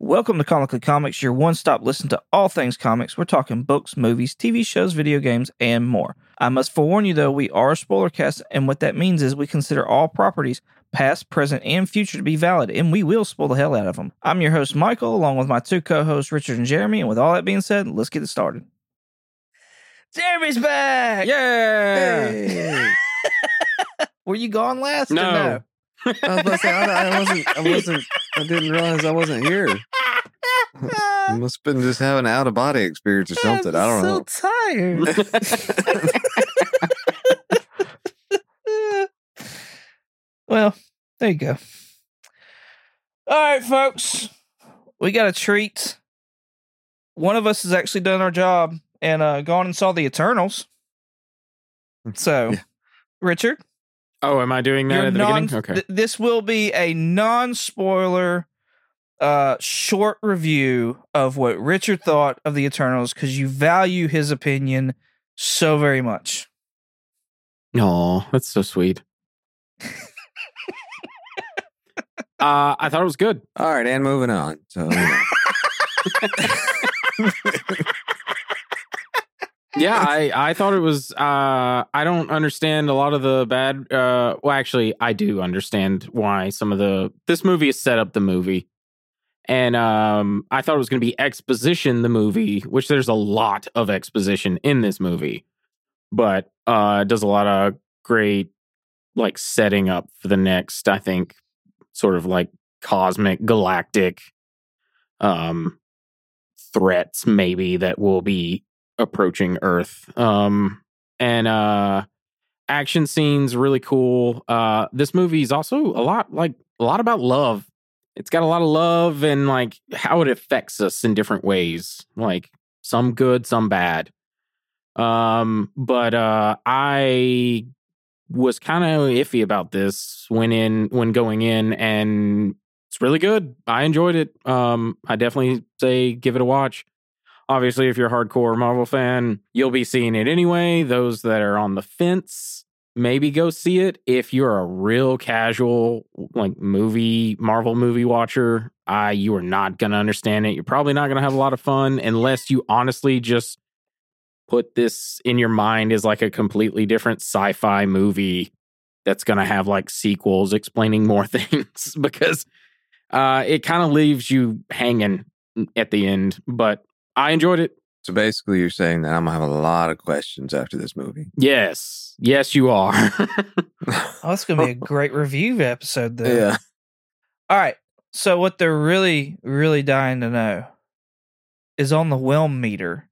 Welcome to Comically Comics, your one stop listen to all things comics. We're talking books, movies, TV shows, video games, and more. I must forewarn you, though, we are a spoiler cast, and what that means is we consider all properties, past, present, and future, to be valid, and we will spoil the hell out of them. I'm your host, Michael, along with my two co hosts, Richard and Jeremy. And with all that being said, let's get it started. Jeremy's back! Yeah. Were you gone last? No. no? I was about to say I, I wasn't. I wasn't. I didn't realize I wasn't here. I must have been just having an out of body experience or something. I don't know. so tired. well, there you go. All right, folks. We got a treat. One of us has actually done our job and uh, gone and saw the Eternals. So, Yeah. Richard, Oh, am I doing that your at the non- beginning? Okay. th- this will be a non-spoiler uh short review of what Richard thought of the Eternals because you value his opinion so very much. Oh, that's so sweet. uh, I thought it was good. All right, and moving on. So you know. Yeah, I I thought it was. Uh, I don't understand a lot of the bad. Uh, well, actually, I do understand why some of the this movie is set up the movie, and um, I thought it was going to be exposition the movie, which there's a lot of exposition in this movie, but uh, it does a lot of great like setting up for the next. I think sort of like cosmic galactic um threats maybe that will be approaching Earth. Um, and uh, action scenes really cool. Uh, this movie is also a lot like a lot about love. It's got a lot of love and like how it affects us in different ways, like some good, some bad. Um, but uh, I was kind of iffy about this when in when going in, and it's really good. I enjoyed it. Um, I definitely say give it a watch obviously if you're a hardcore marvel fan you'll be seeing it anyway. Those that are on the fence maybe go see it. If you're a real casual like movie marvel movie watcher uh, you are not going to understand it. You're probably not going to have a lot of fun unless you honestly just put this in your mind as like a completely different sci-fi movie that's going to have like sequels explaining more things because uh, it kind of leaves you hanging at the end. But I enjoyed it. so basically, you're saying that I'm gonna have a lot of questions after this movie. Yes. Yes, you are. Oh, that's gonna be a great review episode then. yeah. All right. So what they're really, really dying to know is on the whelm meter.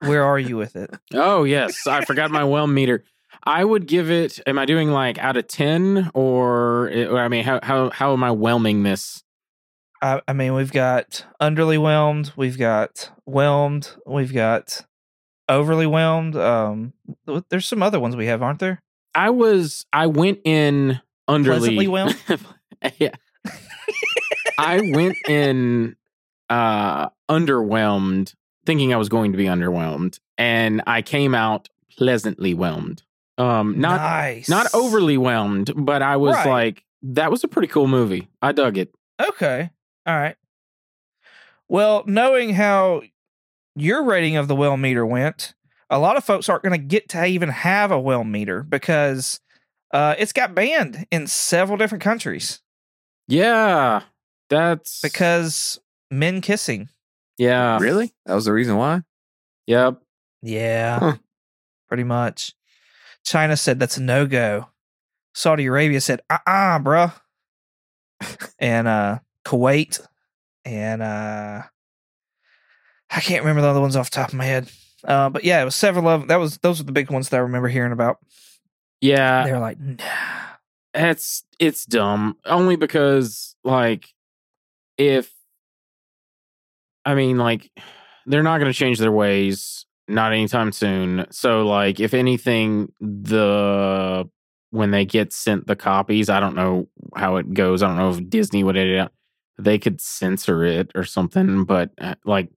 Where are you with it? oh, yes. I forgot my whelm meter. I would give it, am I doing like out of 10 or, or I mean, how, how, how am I whelming this? I, I mean, we've got underly whelmed, we've got whelmed, we've got overly whelmed. Um, there's some other ones we have, aren't there? I was, I went in underly. Pleasantly whelmed? yeah. I went in uh underwhelmed, thinking I was going to be underwhelmed, and I came out pleasantly whelmed. Um, not nice, not overly whelmed, but I was Right. like, that was a pretty cool movie. I dug it. Okay, all right. Well, knowing how your rating of the whelm meter went, a lot of folks aren't going to get to even have a whelm meter because uh, it's got banned in several different countries Yeah, that's because men kissing. yeah, really? That was the reason why? yep. Yeah, Huh. pretty much. China said that's a no go. Saudi Arabia said, uh uh bruh. and uh Kuwait and uh I can't remember the other ones off the top of my head. Uh but yeah, it was several of that was those were the big ones that I remember hearing about. Yeah, They were like, nah. it's it's dumb only because like if I mean like they're not going to change their ways not anytime soon. So like if anything the when they get sent the copies, I don't know how it goes. I don't know if Disney would edit they could censor it or something, but uh, like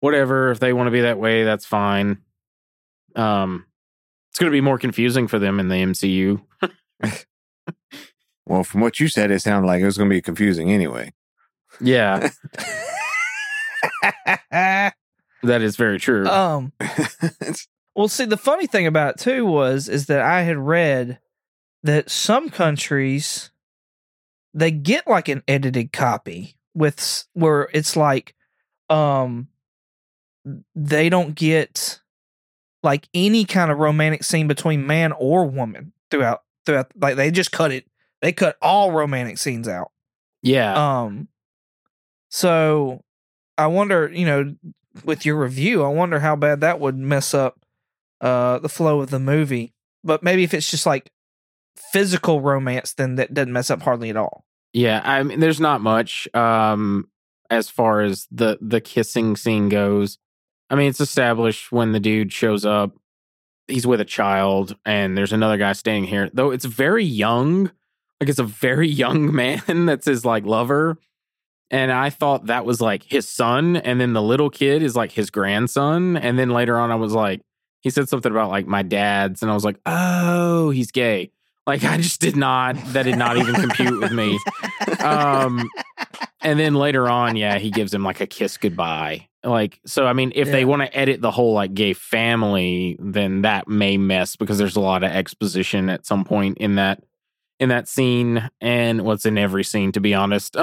whatever if they want to be that way, that's fine. Um it's going to be more confusing for them in the MCU. Well, from what you said, it sounded like it was going to be confusing anyway. Yeah. That is very true. um, well, see, the funny thing about it too was is that I had read that some countries they get like an edited copy with where it's like um they don't get like any kind of romantic scene between man or woman throughout throughout like they just cut it they cut all romantic scenes out yeah. um so i wonder you know with your review i wonder how bad that would mess up uh the flow of the movie but maybe if it's just like physical romance then that doesn't mess up hardly at all Yeah, I mean, there's not much um, as far as the the kissing scene goes. I mean, it's established when the dude shows up, he's with a child, and there's another guy staying here. Though it's very young, like it's a very young man that's his like lover, and I thought that was like his son, and then the little kid is like his grandson, and then later on, I was like, he said something about like my dad's, and I was like, oh, he's gay. Like I just did not. That did not even compute with me. Um, and then later on, yeah, he gives him like a kiss goodbye. Like, so I mean, if they want to edit the whole like gay family, then that may mess because there's a lot of exposition at some point in that in that scene, and what's in every scene, to be honest.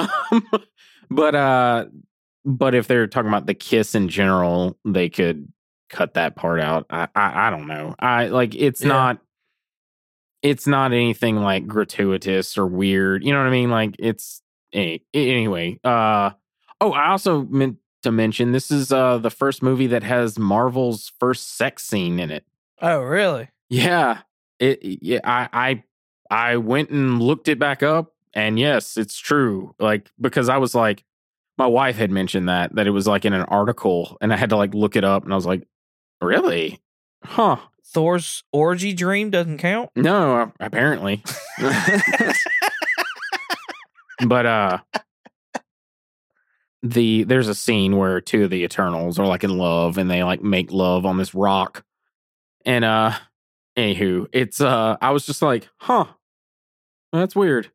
but uh, but if they're talking about the kiss in general, they could cut that part out. I I, I don't know. I like it's Yeah. not it's not anything like gratuitous or weird. You know what I mean? Like it's any, anyway. Uh oh, I also meant to mention this is uh the first movie that has Marvel's first sex scene in it. oh really Yeah. It yeah, I I I went and looked it back up and yes, it's true. Like because I was like my wife had mentioned that that it was like in an article and I had to like look it up and I was like, "Really? Huh. Thor's orgy dream doesn't count? No, apparently." but uh the there's a scene where two of the eternals are like in love and they like make love on this rock. And uh anywho it's uh i was just like huh. That's weird.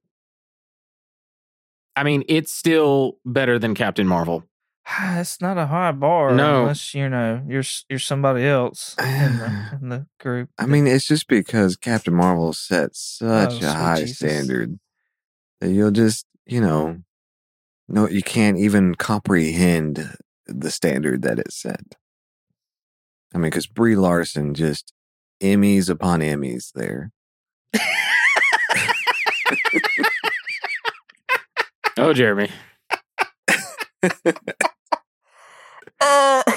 I mean it's still better than captain marvel it's not a high bar No. unless you know you're you're somebody else in the, in the group I mean, it's just because Captain Marvel set such Oh, a high Jesus. standard that you'll just, you know, no, you can't even comprehend the standard that it set. I mean, because Brie Larson just Emmys upon Emmys there. oh jeremy Uh,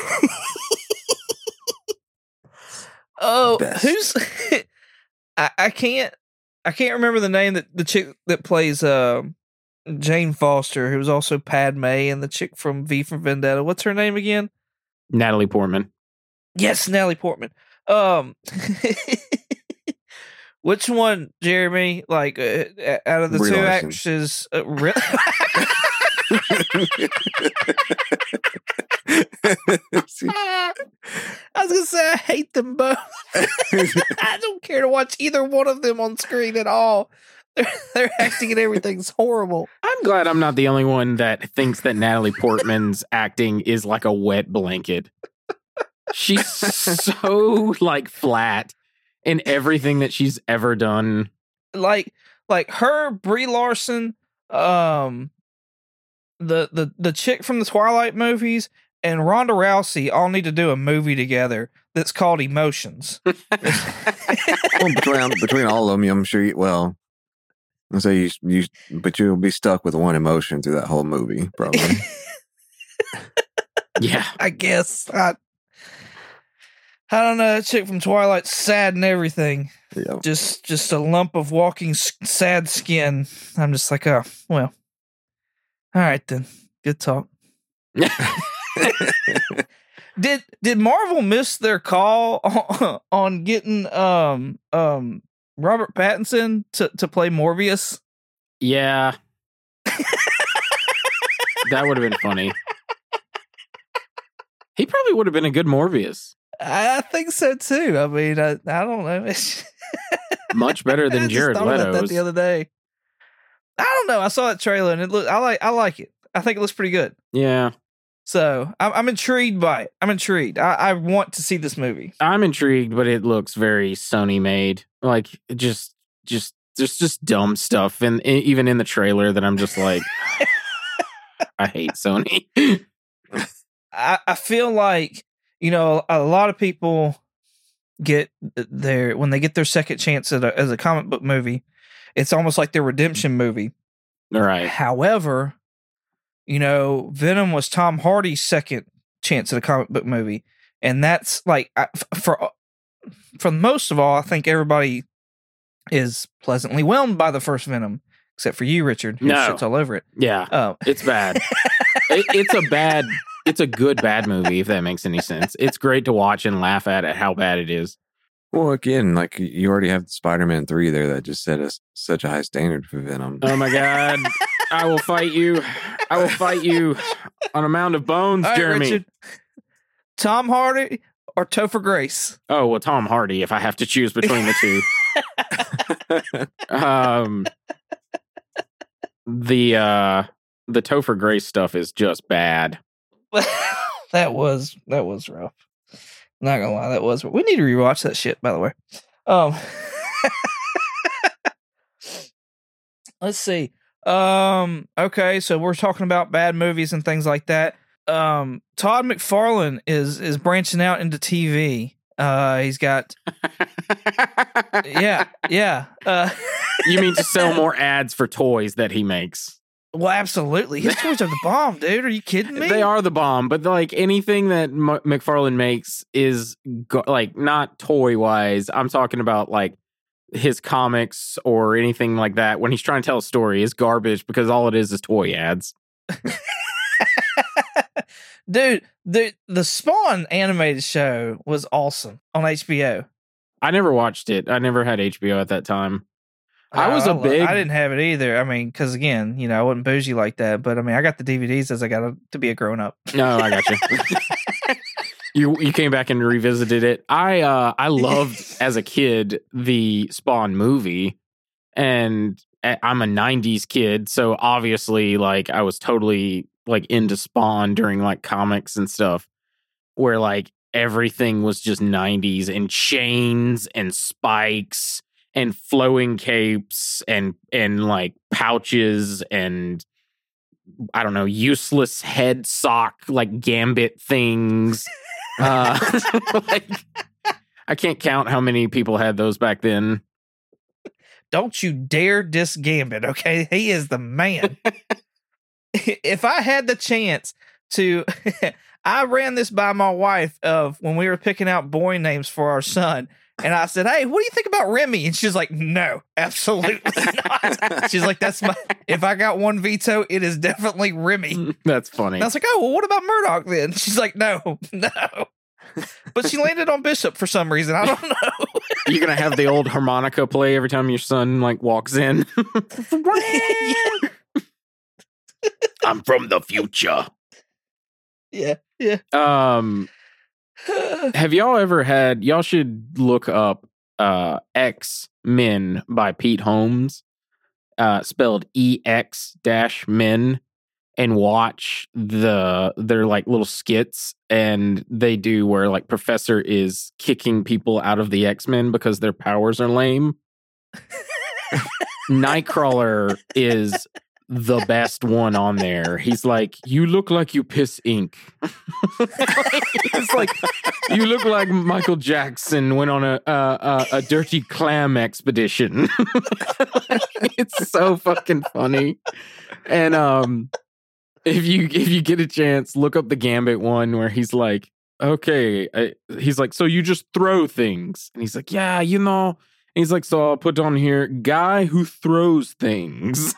oh, Best. who's? I, I can't. I can't remember the name that the chick that plays uh, Jane Foster, who was also Padme, and the chick from V for Vendetta. What's her name again? natalie portman Yes, Natalie Portman. Um, which one, Jeremy? Like uh, uh, out of the Brie two Larson. actresses, uh, really? I was gonna say I hate them both. I don't care to watch either one of them on screen at all. They're acting and everything's horrible. i'm glad i'm not the only one that thinks that natalie portman's acting is like a wet blanket she's so like flat in everything that she's ever done Like like her, Brie Larson, um, the the the chick from the Twilight movies, and Ronda Rousey all need to do a movie together that's called Emotions. well, between between all of them, I'm sure. You, well, I say you, you, but you'll be stuck with one emotion through that whole movie, probably. yeah I guess I. I don't know. That chick from Twilight, sad and everything. yeah. just just a lump of walking sad skin. I'm just like, oh well. All right then. Good talk. Did did Marvel miss their call on, on getting um um Robert Pattinson to to play Morbius? Yeah. that would have been funny. He probably would have been a good Morbius. I, think so too. I mean, I I don't know. Much better I than Jared thought about that Leto's. the other day. I don't know. I saw that trailer and it look. I like. I like it. I think it looks pretty good. Yeah. So I'm, I'm intrigued by it. I'm intrigued. I, I want to see this movie. I'm intrigued, but it looks very Sony made. Like just, just, there's just dumb stuff, and even in the trailer that I'm just like, I hate Sony. I, I feel like you know a lot of people get their when they get their second chance at a, as a comic book movie, it's almost like their redemption movie. Right. However, you know, Venom was Tom Hardy's second chance at a comic book movie, and that's like for uh, for most of all, I think everybody is pleasantly whelmed by the first Venom, except for you, Richard, who No. shits all over it. Yeah, Oh, it's bad. it, it's a bad. It's a good bad movie if that makes any sense. It's great to watch and laugh at at how bad it is. Well, again, like you already have Spider Man 3 there that just set us such a high standard for Venom. Oh my god! I will fight you. I will fight you on a mound of bones, All right, Jeremy. Richard. Tom Hardy or Topher Grace? Oh well, Tom Hardy. If I have to choose between the two, um, the uh, the Topher Grace stuff is just bad. that was that was rough. Not gonna lie, that was. We need to rewatch that shit. By the way, um, let's see. Um, okay, so we're talking about bad movies and things like that. Um, Todd McFarlane is is branching out into TV. Uh, he's got yeah, yeah. Uh, you mean to sell more ads for toys that he makes? Well, absolutely. His toys are the bomb, dude. Are you kidding me? They are the bomb, but like anything that M- McFarlane makes is go- like not toy wise. I'm talking about like his comics or anything like that. When he's trying to tell a story, is garbage because all it is is toy ads. Dude, the the Spawn animated show was awesome on HBO. I never watched it. I never had HBO at that time. I was a big- I didn't have it either. I mean, because again, you know, I wasn't bougie like that. But I mean, I got the DVDs as I got to be a grown up. No, I got you. you you came back and revisited it. I uh I loved as a kid the Spawn movie, and I'm a '90s kid, so obviously, like I was totally like into Spawn during like comics and stuff, where like everything was just '90s and chains and spikes and flowing capes and and like pouches and I don't know, useless head sock like gambit things. uh like I can't count how many people had those back then. Don't you dare diss Gambit, okay? He is the man. if I had the chance to, I ran this by my wife of when we were picking out boy names for our son. And I said, Hey, what do you think about Remy? And she's like, No, absolutely not. She's like, That's my, if I got one veto, it is definitely Remy. That's funny. And I was like, Oh, well, what about Murdoch then? She's like, No, no. But she landed on Bishop for some reason. I don't know. You're gonna have the old harmonica play every time your son like walks in. I'm from the future. yeah, yeah. Um have y'all ever had y'all should look up uh X Men by Pete Holmes, uh spelled E X dash men and watch the their like little skits and they do where like professor is kicking people out of the X-Men because their powers are lame. Nightcrawler is the best one on there. He's like, "You look like you piss ink." it's like you look like Michael Jackson went on a a, a, dirty clam expedition. it's so fucking funny, and um, if you if you get a chance, look up the Gambit one where he's like, "Okay," I, he's like, "So you just throw things?" And he's like, "Yeah, you know." He's like, "So I'll put on here, guy who throws things."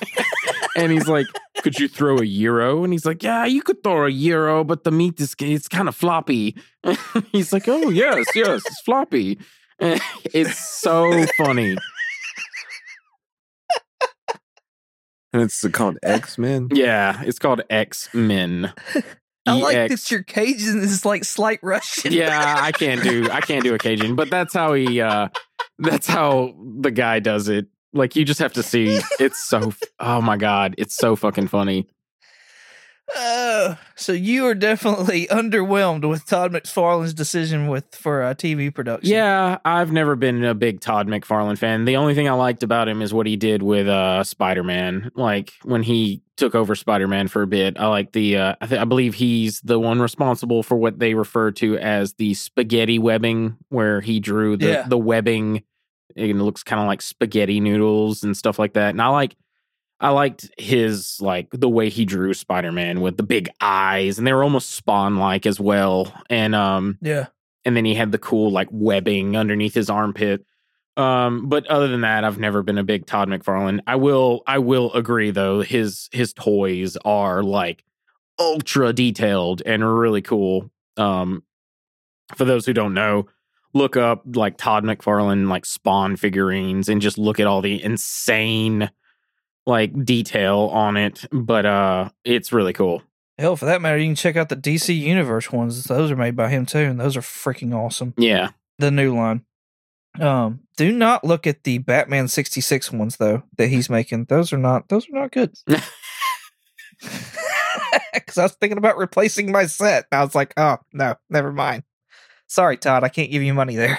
and he's like, "Could you throw a gyro?" And he's like, "Yeah, you could throw a gyro, but the meat is it's kind of floppy." he's like, "Oh yes, yes, it's floppy." it's so funny. And it's called X Men. Yeah, it's called X Men. I like that your Cajun is like slight Russian. yeah, I can't do I can't do a Cajun, but that's how he uh that's how the guy does it. Like you just have to see it's so oh my god, it's so fucking funny. Oh, Uh, so you are definitely underwhelmed with Todd McFarlane's decision with for a TV production. Yeah, I've never been a big Todd McFarlane fan. The only thing I liked about him is what he did with uh, Spider Man. Like when he took over Spider Man for a bit. I like the. Uh, I, th- I believe he's the one responsible for what they refer to as the spaghetti webbing, where he drew the Yeah. the webbing. It looks kind of like spaghetti noodles and stuff like that. And I like. I liked his like the way he drew Spider-Man with the big eyes and they were almost spawn like as well. And um Yeah. and then he had the cool like webbing underneath his armpit. Um, but other than that, I've never been a big Todd McFarlane. I will, I will agree though. His his toys are like ultra detailed and really cool. Um, for those who don't know, look up like Todd McFarlane like Spawn figurines and just look at all the insane like detail on it. But uh, it's really cool. Hell, for that matter, you can check out the DC Universe ones. Those are made by him too, and those are freaking awesome. Yeah, The new line. Um, do not look at the Batman sixty six ones though that he's making. Those are not. Those are not good. Because I was thinking about replacing my set. I was like, oh no, never mind. Sorry, Todd, I can't give you money there.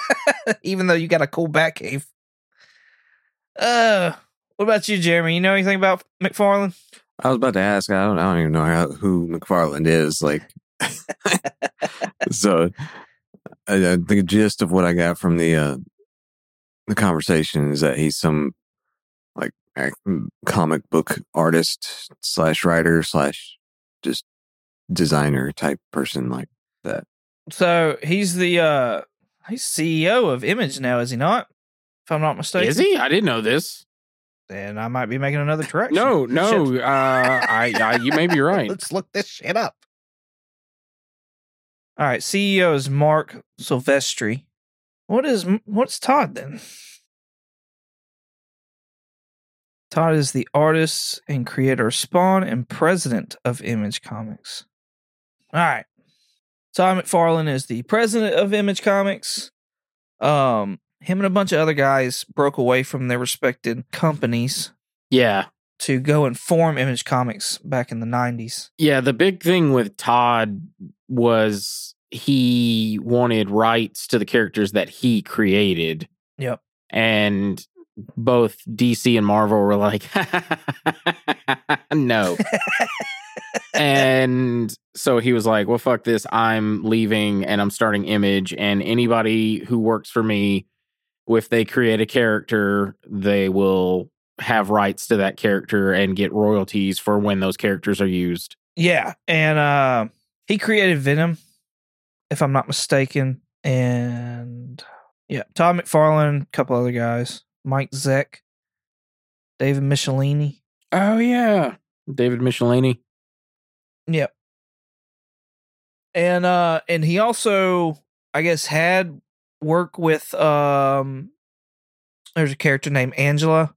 Even though you got a cool Bat cave. Uh, what about you, Jeremy? You know anything about McFarlane? I was about to ask. I don't. I don't even know how, who McFarland is. Like, so I, I, the gist of what I got from the uh, the conversation is that he's some like comic book artist slash writer slash just designer type person like that. So he's the uh he's CEO of Image now, is he not? If I'm not mistaken. is he? I didn't know this. Then I might be making another correction. No, no. Uh, I, I, you may be right. Let's look this shit up. All right, CEO is Marc Silvestri. What is what's Todd then? Todd is the artist and creator of Spawn and president of Image Comics. All right. Todd McFarlane is the president of Image Comics. Um, him and a bunch of other guys broke away from their respected companies Yeah, to go and form Image Comics back in the 90s. yeah. The big thing with Todd was he wanted rights to the characters that he created, Yep. and both DC and Marvel were like, no. and so he was like, well, fuck this. I'm leaving and I'm starting Image. And anybody who works for me, if they create a character, they will have rights to that character and get royalties for when those characters are used. Yeah, and uh, he created Venom, if I'm not mistaken, and yeah, Todd McFarlane, a couple other guys, Mike Zeck, David Michelinie. Oh, yeah. David Michelinie. Yep. And uh, and he also, I guess, had work with um. There's a character named Angela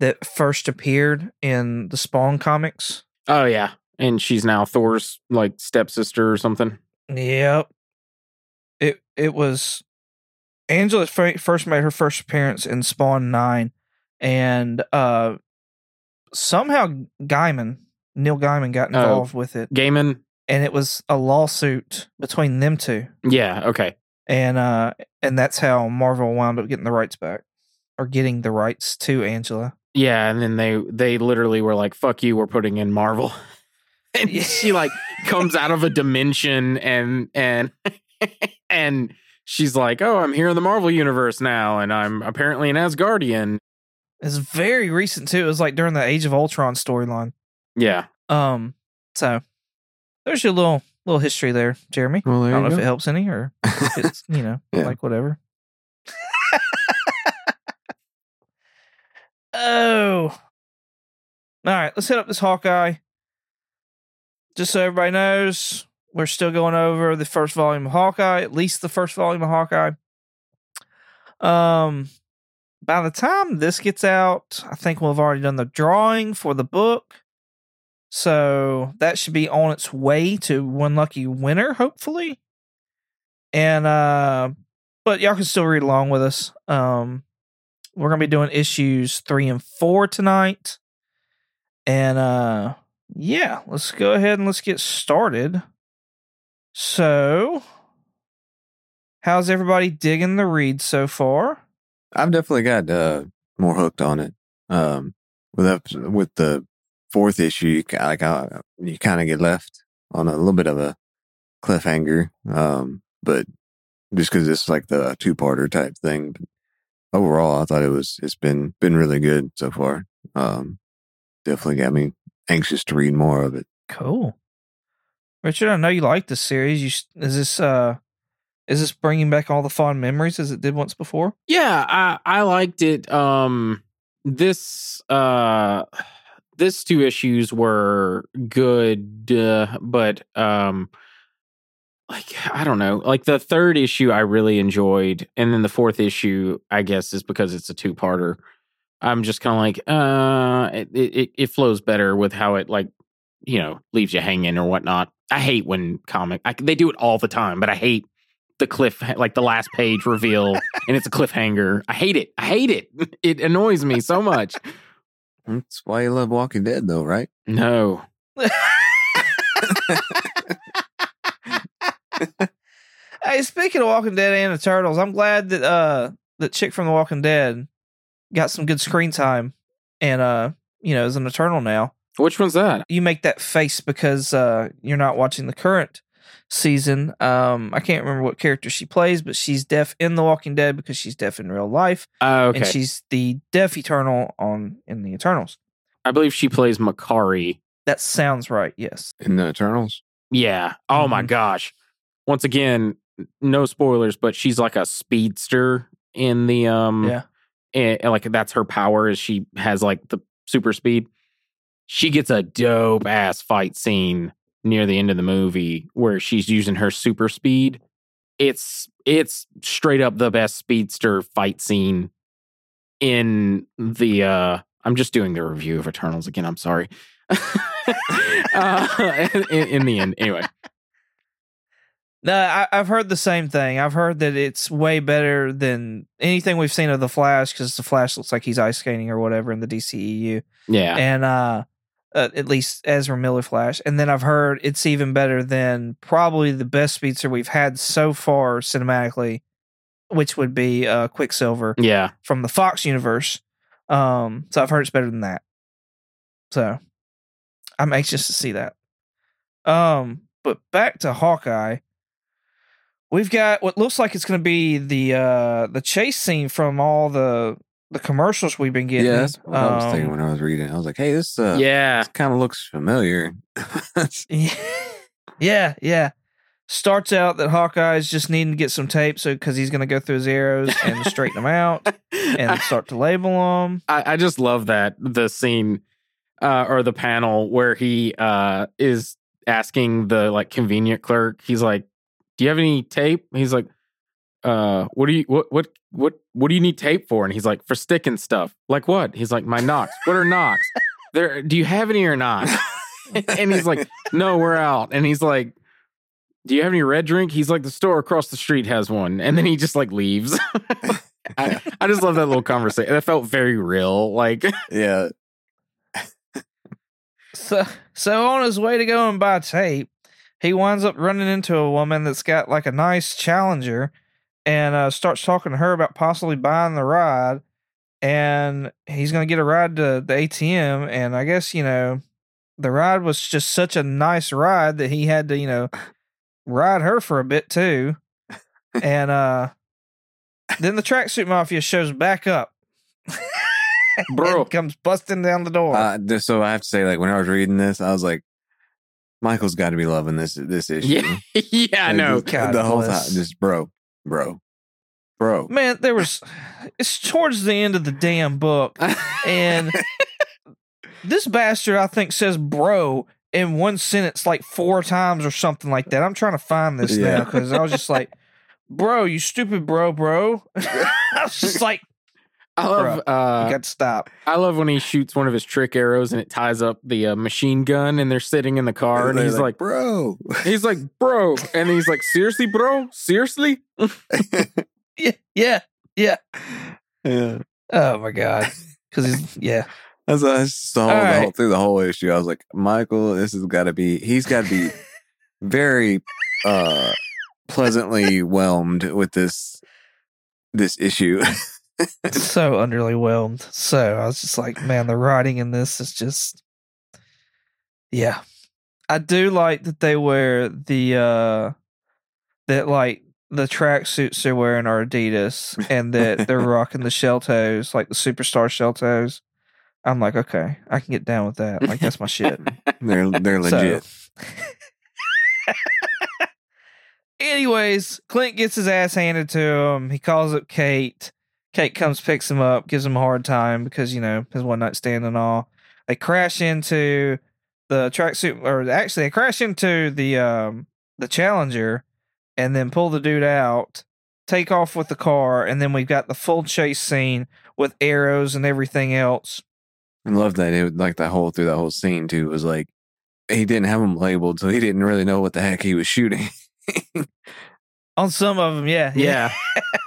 that first appeared in the Spawn comics. Oh, yeah. And she's now Thor's like stepsister or something. Yep. It it was Angela first made her first appearance in Spawn Nine, and uh somehow Gaiman Neil Gaiman got Oh. involved with it, Gaiman. and it was a lawsuit between them two, Yeah. Okay. and uh and that's how Marvel wound up getting the rights back, or getting the rights to Angela. Yeah, and then they they literally were like, "Fuck you, we're putting in Marvel." and Yeah. she like comes out of a dimension and and and she's like, "Oh, I'm here in the Marvel universe now and I'm apparently an Asgardian." It's very recent too. It was like during the Age of Ultron storyline. Yeah. Um, so there's your little little history there, Jeremy. Well, I don't know you if it helps any or if it's you know Yeah. like whatever. oh, all right. Let's hit up this Hawkeye. Just so everybody knows, we're still going over the first volume of Hawkeye, at least the first volume of Hawkeye. Um, by the time this gets out, I think we'll have already done the drawing for the book. So that should be on its way to one lucky winner, hopefully. And uh but y'all can still read along with us. Um we're gonna be doing issues three and four tonight. And uh yeah, let's go ahead and let's get started. So, how's everybody digging the read so far? I've definitely got uh, more hooked on it. Um, with with the fourth issue, you, like uh, you kind of get left on a little bit of a cliffhanger. Um, but just because it's like the two parter type thing, overall, I thought it was it's been been really good so far. Um, definitely got me anxious to read more of it. Cool. Richard, I know you like this series. You is this uh is this bringing back all the fond memories as it did once before? Yeah, I I liked it. Um this uh this two issues were good uh, but um like I don't know. Like the third issue I really enjoyed and then the fourth issue I guess is because it's a two-parter. I'm just kind of like uh it, it it flows better with how it like you know leaves you hanging or whatnot. I hate when comic I, they do it all the time, but I hate the cliff like the last page reveal and it's a cliffhanger. I hate it. I hate it. It annoys me so much. That's why you love Walking Dead, though, right? No. Hey, speaking of Walking Dead and the Eternals, I'm glad that uh that chick from The Walking Dead got some good screen time and uh you know is an Eternal now. Which one's that? You make that face because uh you're not watching the current season. Um I can't remember what character she plays, but she's deaf in The Walking Dead because she's deaf in real life. Uh, okay. And she's the deaf Eternal on in the Eternals. I believe she plays Makkari. That sounds right, yes. In the Eternals. Yeah. Oh my Mhm. gosh. Once again, no spoilers, but she's like a speedster in the um Yeah. and, and, like that's her power is she has like the super speed. She gets a dope ass fight scene near the end of the movie where she's using her super speed. It's it's straight up the best speedster fight scene in the uh I'm just doing the review of Eternals again. I'm sorry. uh, in, in the end, anyway. No, I, I've heard the same thing. I've heard that it's way better than anything we've seen of the Flash because the Flash looks like he's ice skating or whatever in the DCEU, Yeah. and uh, uh, at least Ezra Miller Flash. And then I've heard it's even better than probably the best speedster we've had so far cinematically, which would be uh, Quicksilver Yeah. from the Fox universe. Um, so I've heard it's better than that. So I'm anxious to see that. Um, but back to Hawkeye. We've got what looks like it's going to be the uh the chase scene from all the the commercials we've been getting. Yeah, that's what I was thinking Um, when I was reading. I was like, "Hey, this uh, yeah. kind of looks familiar." yeah, yeah. Starts out that Hawkeye's just needing to get some tape, so because he's going to go through his arrows and straighten them out and start to label them. I, I just love that the scene uh, or the panel where he uh, is asking the like convenient clerk. He's like, "Do you have any tape?" He's like, "Uh, what do you what what what what do you need tape for?" And he's like, "For sticking stuff." Like what? He's like, "My nocks. What are nocks? There. Do you have any or not?" and he's like, "No, we're out." And he's like. Do you have any red drink? He's like, the store across the street has one. And then he just like leaves. I, I just love that little conversation. That felt very real. Like, yeah, So, so on his way to go and buy tape, he winds up running into a woman that's got like a nice Challenger, and uh, starts talking to her about possibly buying the ride. And he's gonna get a ride to the ATM, and I guess you know, the ride was just such a nice ride that he had to you know ride her for a bit too. And uh, then the tracksuit mafia shows back up. Bro. comes busting down the door. uh, so I have to say, like when I was reading this, I was like, "Michael's got to be loving this this issue." yeah, yeah, I know. just- the whole time, just bro, bro, bro. Man, there was it's towards the end of the damn book, and this bastard I think says bro in one sentence like four times or something like that. I'm trying to find this Yeah. now because I was just like, bro, you stupid bro, bro. I was just like, I love. Uh, got stop. I love when he shoots one of his trick arrows and it ties up the uh, machine gun, and they're sitting in the car, and They're he's like, "Bro." he's like, bro, and he's like, seriously, bro, seriously. Yeah, yeah, yeah. yeah. Oh my god, because he's yeah. That's I saw All the whole, through the whole issue. I was like, Michael, this has got to be. He's got to be very uh pleasantly whelmed with this this issue. So underwhelmed. So I was just like, man, the writing in this is just, yeah. I do like that they wear the uh that like the track suits they're wearing are Adidas and that they're rocking the shell toes, like the superstar shell toes. I'm like, okay, I can get down with that. Like that's my shit. they're they're So- legit. Anyways, Clint gets his ass handed to him. He calls up Kate. Kate comes, picks him up, gives him a hard time because, you know, his one night stand and all. They crash into the tracksuit, or actually, they crash into the um the Challenger and then pull the dude out, take off with the car, and then we've got the full chase scene with arrows and everything else. I love that. It was like that whole through that whole scene too was like he didn't have them labeled, so he didn't really know what the heck he was shooting. On some of them, yeah. Yeah.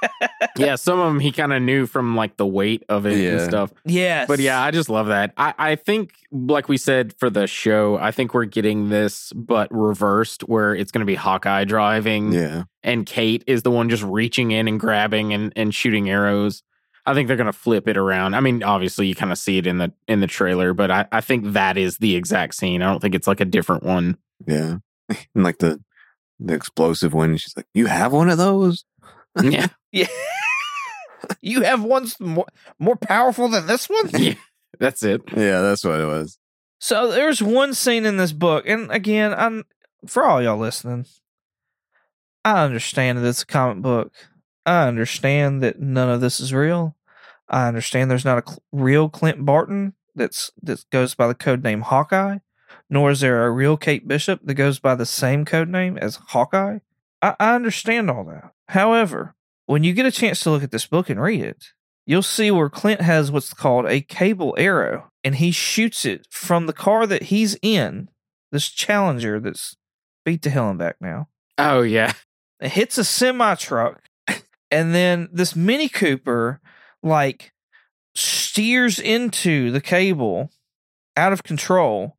yeah. Some of them he kind of knew from like the weight of it and stuff. Yes. But yeah, I just love that. I, I think, like we said for the show, I think we're getting this, but reversed, where it's going to be Hawkeye driving yeah, and Kate is the one just reaching in and grabbing and, and shooting arrows. I think they're going to flip it around. I mean, obviously, you kind of see it in the in the trailer, but I, I think that is the exact scene. I don't think it's like a different one. yeah, and like the the explosive one. She's like, "You have one of those?" yeah. Yeah. you have ones more, more powerful than this one? yeah. That's it. Yeah, that's what it was. So there's one scene in this book, and again, I'm for all y'all listening, I understand that it's a comic book. I understand that none of this is real. I understand there's not a cl- real Clint Barton that's that goes by the code name Hawkeye, nor is there a real Kate Bishop that goes by the same code name as Hawkeye. I, I understand all that. However, when you get a chance to look at this book and read it, you'll see where Clint has what's called a cable arrow, and he shoots it from the car that he's in, this Challenger that's beat to hell and back now. Oh yeah. It hits a semi truck, and then this Mini Cooper like steers into the cable out of control,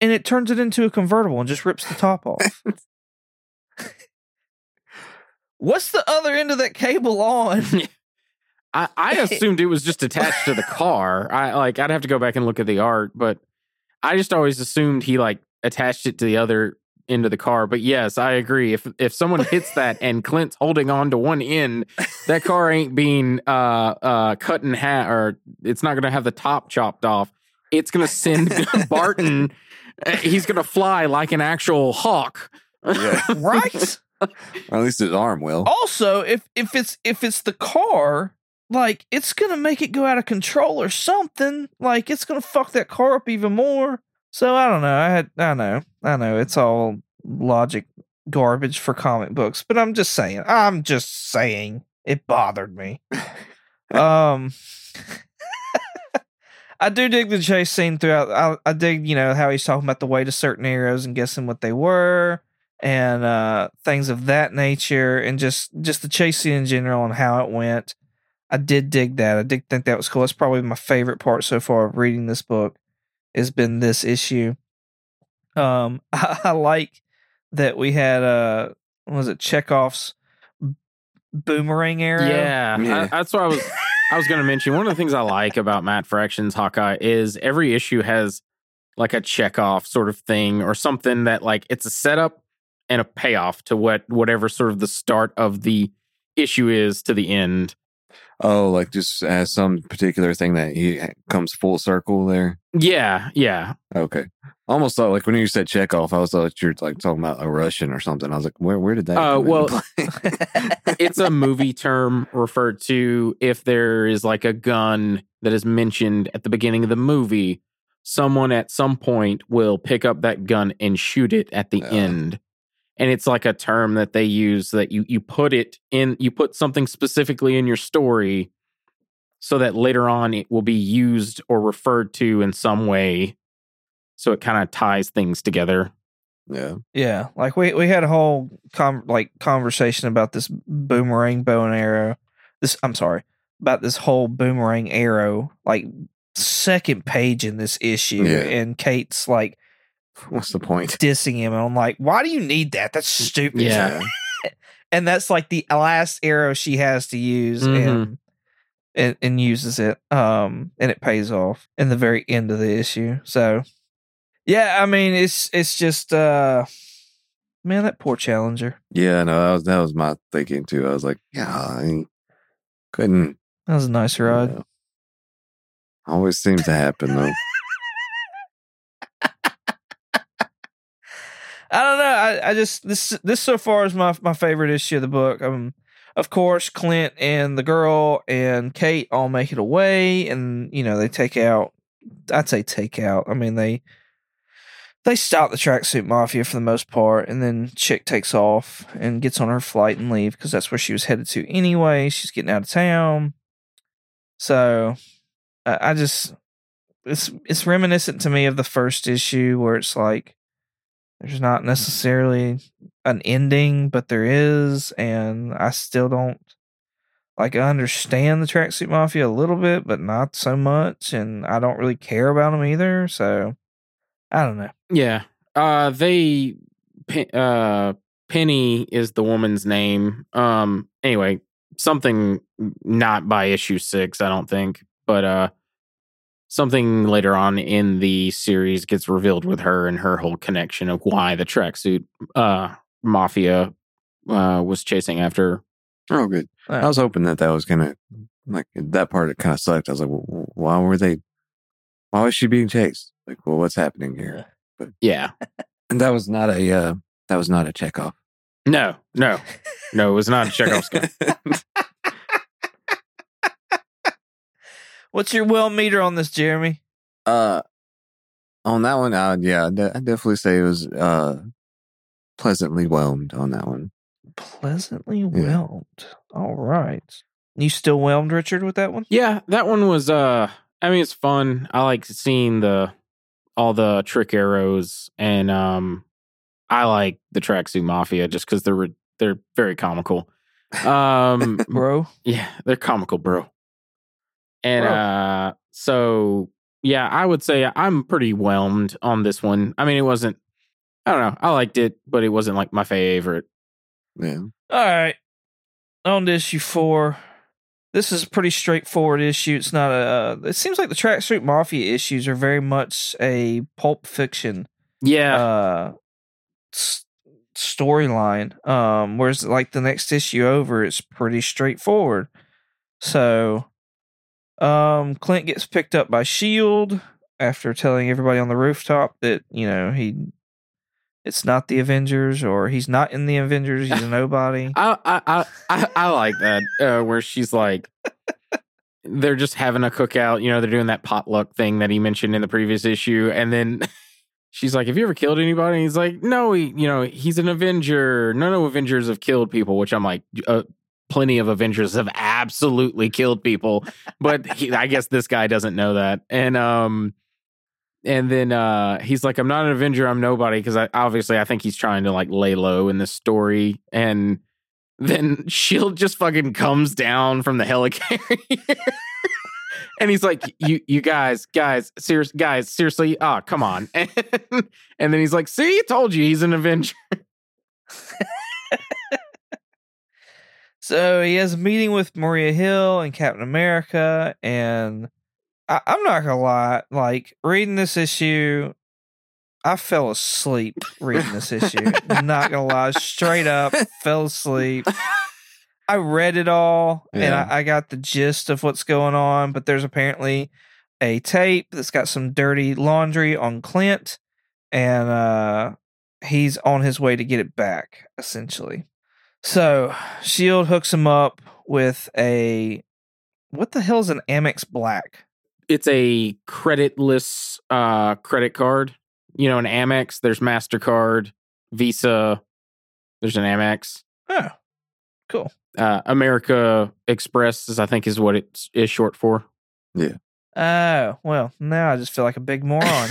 and it turns it into a convertible and just rips the top off. What's the other end of that cable on? I, I assumed it was just attached to the car. I like I'd have to go back and look at the art, but I just always assumed he like attached it to the other end of the car. But yes, I agree. If if someone hits that and Clint's holding on to one end, that car ain't being uh uh cut in half or it's not gonna have the top chopped off. It's gonna send Barton uh, he's gonna fly like an actual hawk. Yeah. right? At least his arm will. also if if it's if it's the car like it's gonna make it go out of control or something. Like it's gonna fuck that car up even more. So i don't know. I had i know. I know. It's all logic garbage for comic books but i'm just saying. I'm just saying. It bothered me. Um I do dig the chase scene throughout. I, I dig, you know, how he's talking about the weight of certain arrows and guessing what they were and uh things of that nature and just just the chase scene in general and how it went i did dig that i did think that was cool that's probably my favorite part so far of reading this book has been this issue um i, I like that we had uh was it chekhov's b- boomerang arrow Yeah, Yeah. I- that's what I was. I was going to mention. One of the things I like about Matt Fraction's Hawkeye is every issue has like a Chekhov sort of thing or something that like it's a setup and a payoff to what whatever sort of the start of the issue is to the end. Oh, like just as some particular thing that he comes full circle there. Yeah, yeah. Okay. Almost thought like when you said Chekhov, I was thought you're like talking about a Russian or something. I was like, where where did that? Uh, well, it's a movie term referred to if there is like a gun that is mentioned at the beginning of the movie. Someone at some point will pick up that gun and shoot it at the Yeah. end. And it's like a term that they use that you you put it in you put something specifically in your story so that later on it will be used or referred to in some way. So it kind of ties things together. yeah. Yeah, like we we had a whole com- like conversation about this boomerang bow and arrow. This I'm sorry about this whole boomerang arrow like second page in this issue, Yeah. and Kate's like What's the point? dissing him, and I'm like, why do you need that? That's stupid. Yeah. and that's like the last arrow she has to use, Mhm. and, and and uses it, um, and it pays off in the very end of the issue. So, yeah, I mean, it's it's just, uh, man, that poor challenger. Yeah, no, that was that was my thinking too. I was like, yeah, I couldn't. That was a nice ride. yeah. Always seems to happen though. I don't know. I, I just this this so far is my my favorite issue of the book. Um, of course, Clint and the girl and Kate all make it away, and you know they take out. I'd say take out. I mean they they stop the tracksuit mafia for the most part, and then Chick takes off and gets on her flight and leave because that's where she was headed to anyway. She's getting out of town, so I I just it's it's reminiscent to me of the first issue where it's like there's not necessarily an ending, but there is, and I still don't like I understand the tracksuit mafia a little bit, but not so much, and I don't really care about them either. So I don't know. Yeah. Uh they uh Penny is the woman's name. Um anyway, something not by issue 6, I don't think, but uh something later on in the series gets revealed with her and her whole connection of why the tracksuit uh mafia uh was chasing after. her. Oh, good. Uh, I was hoping that that was gonna like that part. It kind of sucked. I was like, well, why were they? Why was she being chased? Like, well, what's happening here? Yeah. And that was not a uh, that was not a Chekhov. No, no. No, it was not a Chekhov's gun. What's your whelm meter on this, Jeremy? uh, on that one, uh, yeah, I definitely say it was uh pleasantly whelmed on that one. Pleasantly whelmed. All right. You still whelmed, Richard, with that one? Yeah, that one was uh I mean it's fun. I like seeing the all the trick arrows and um I like the tracksuit mafia just cuz they're re- they're very comical. Um Bro. yeah, they're comical, bro. And Bro. uh so yeah, I would say I'm pretty whelmed on this one. I mean it wasn't I don't know. I liked it, but it wasn't like my favorite. Yeah, All right. On to issue four. This is a pretty straightforward issue. It's not a. It seems like the tracksuit mafia issues are very much a pulp fiction Yeah. uh, s- storyline. Um, whereas like the next issue over, it's pretty straightforward. So, um, Clint gets picked up by Shield after telling everybody on the rooftop that you know he, it's not the Avengers or he's not in the Avengers. He's a nobody. I I I I, like that uh, where she's like they're just having a cookout. You know, they're doing that potluck thing that he mentioned in the previous issue, and then she's like, "Have you ever killed anybody?" And he's like, "No, he, you know, he's an Avenger. None of Avengers have killed people." Which I'm like, uh, plenty of Avengers have absolutely killed people, but he, I guess this guy doesn't know that, and um. And then uh, he's like, "I'm not an Avenger. I'm nobody." Because I obviously I think he's trying to like lay low in this story. And then Shield just fucking comes down from the helicarrier, and he's like, "You, you guys, guys, serious, guys, seriously, ah, come on." And, and then he's like, "See, told you, he's an Avenger." So he has a meeting with Maria Hill and Captain America, and I, I'm not gonna lie, like reading this issue, I fell asleep reading this issue. not gonna lie, straight up fell asleep. I read it all and I, I got the gist of what's going on, but there's apparently a tape that's got some dirty laundry on Clint, and uh, he's on his way to get it back, essentially. So Shield hooks him up with a what the hell is an Amex Black? It's a creditless uh, credit card. You know, an Amex. There's Mastercard, Visa. There's an Amex. Oh, cool. Uh, America Express is, I think, is what it is short for. Yeah. Oh, well, now I just feel like a big moron.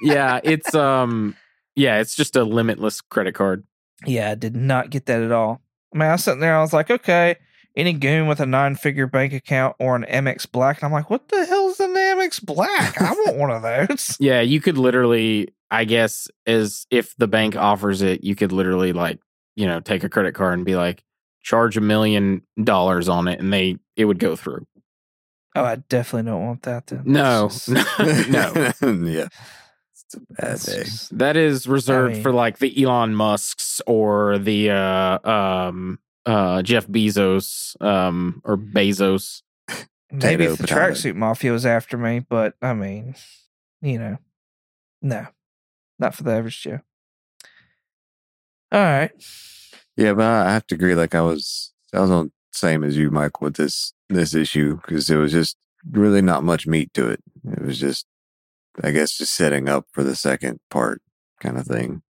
yeah, it's um, yeah, it's just a limitless credit card. yeah, I did not get that at all. I mean, I was sitting there, I was like, okay, any goon with a nine figure bank account or an Amex Black. And I'm like, what the hell's an Amex Black? I want one of those. Yeah, you could literally, I guess, as if the bank offers it, you could literally like, you know, take a credit card and be like, charge a million dollars on it, and they it would go through. Oh, I definitely don't want that then. No, That's no, just- no. yeah. It's a bad that's day. just- That is reserved mean- for like the Elon Musks or the uh um uh Jeff Bezos um or Bezos. Maybe if the potato. tracksuit mafia was after me, but I mean, you know, no, not for the average Joe. All right. Yeah, but I I have to agree. Like I was, I was on the same as you, Mike, with this this issue because it was just really not much meat to it. It was just, I guess, just setting up for the second part kind of thing.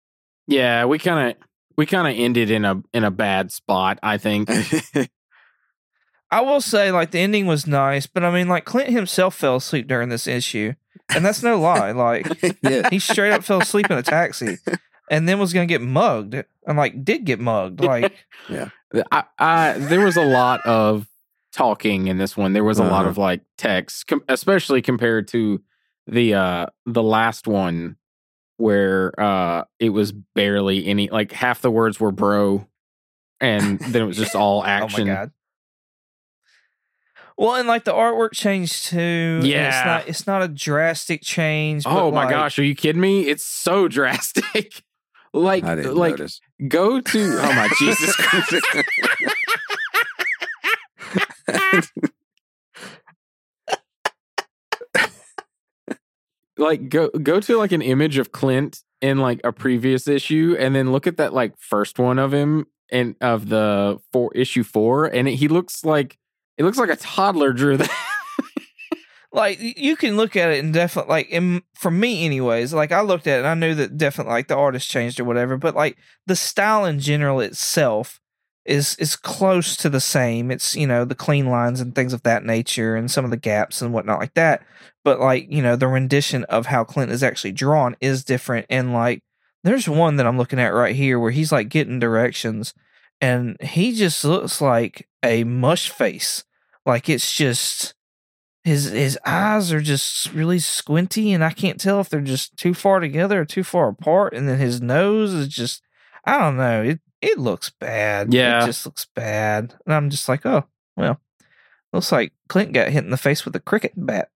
Yeah, we kind of we kind of ended in a in a bad spot. I think. I will say, like, the ending was nice, but I mean, like, Clint himself fell asleep during this issue. And that's no lie. Like, yeah, he straight up fell asleep in a taxi and then was going to get mugged. And, like, did get mugged. Like, yeah. I, I there was a lot of talking in this one. There was a lot Uh-huh. of like text, com- especially compared to the uh the last one where uh it was barely any like half the words were bro and then it was just all action. oh my God. Well, and like the artwork changed too. Yeah, It's not, it's not a drastic change. but, Oh my like, gosh, are you kidding me? It's so drastic. like didn't like notice. go to oh my Jesus Christ. Like go go to like an image of Clint in like a previous issue and then look at that like first one of him and of the four issue 4 and it, he looks like it looks like a toddler drew that. like you can look at it and definitely like in, for me anyways like i looked at it and i knew that definitely like the artist changed or whatever but like the style in general itself is is close to the same. It's you know the clean lines and things of that nature and some of the gaps and whatnot like that. But like you know the rendition of how clint is actually drawn is different. And like there's one that i'm looking at right here where he's like getting directions and he just looks like a mush face. Like it's just his his eyes are just really squinty and I can't tell if they're just too far together or too far apart. And then his nose is just I don't know. It it looks bad Yeah. it just looks bad and I'm just like oh well looks like Clint got hit in the face with a cricket bat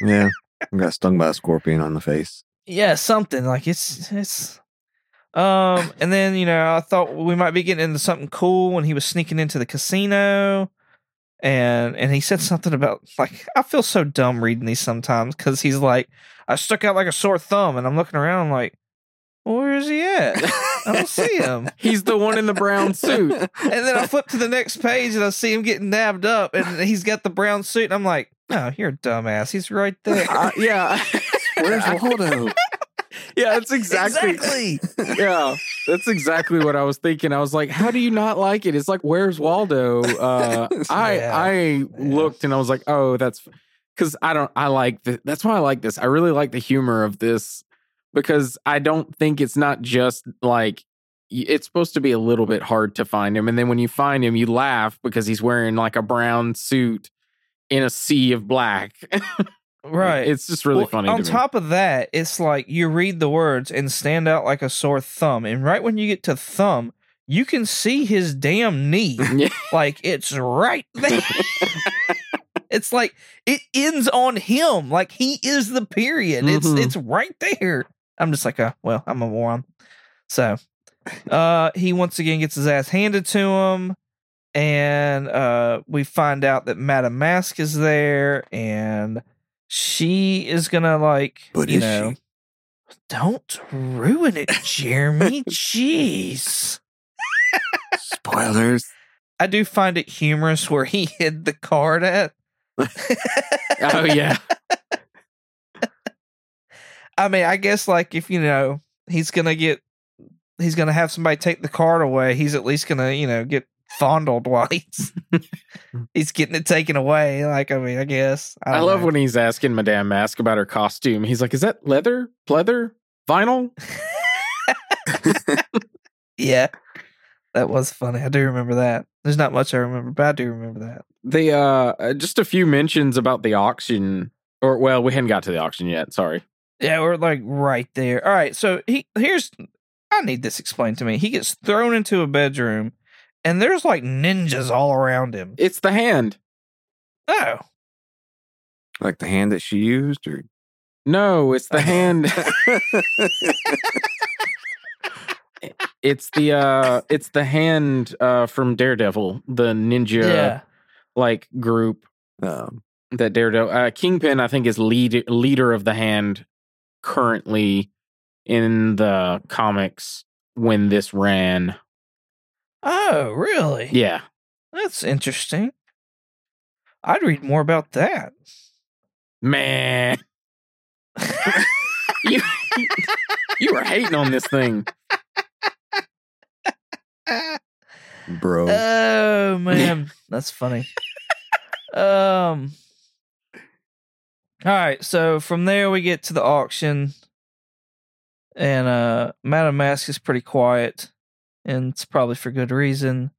yeah, I got stung by a scorpion on the face. yeah something like it's it's um and then you know I thought we might be getting into something cool when he was sneaking into the casino and and he said something about like I feel so dumb reading these sometimes because he's like I stuck out like a sore thumb and I'm looking around I'm like where is he at I don't see him He's the one in the brown suit. and then I flip to the next page and I see him getting nabbed up and he's got the brown suit and I'm like oh you're a dumbass he's right there Uh, yeah. Where's Waldo? yeah, that's exactly, exactly Yeah, that's exactly what I was thinking. I was like, how do you not like it? It's like, where's Waldo? Uh, I Yeah. I looked and I was like, oh, that's because I don't. I like the, That's why I like this. I really like the humor of this because I don't think it's not just like it's supposed to be a little bit hard to find him, and then when you find him, you laugh because he's wearing like a brown suit in a sea of black. right It's just really Well, funny. On to me. top of that, it's like you read the words and stand out like a sore thumb. And right when you get to thumb, you can see his damn knee. Like it's right there. it's like it ends on him. Like he is the period. It's Mhm. it's right there. I'm just like, uh, well, I'm a moron. So uh he once again gets his ass handed to him. And uh we find out that Madame Masque is there and she is gonna like But you know she? don't ruin it, Jeremy. Jeez. Spoilers. I do find it humorous where he hid the card at. oh yeah. I mean, I guess like if you know he's gonna get, he's gonna have somebody take the card away. He's at least gonna you know get fondled while he's he's getting it taken away. Like I mean, I guess I, don't love know. when he's asking Madame Masque about her costume. He's like, "Is that leather, pleather, vinyl?" yeah. That was funny. I do remember that. There's not much I remember, but I do remember that. The uh just a few mentions about the auction or well, we hadn't got to the auction yet, sorry. Yeah, we're like right there. All right, so he here's I need this explained to me. He gets thrown into a bedroom and there's like ninjas all around him. It's the hand. Oh. Like the hand that she used, or No, it's the hand. it's the uh it's the hand uh from Daredevil, the ninja Yeah. like group um, that Daredevil uh Kingpin I think is lead leader of the hand currently in the comics when this ran. Oh, really? Yeah. That's interesting. I'd read more about that. Man. you you were hating on this thing. bro. Oh man, that's funny. um. All right, so from there we get to the auction, and uh, Madame Masque is pretty quiet, and it's probably for good reason.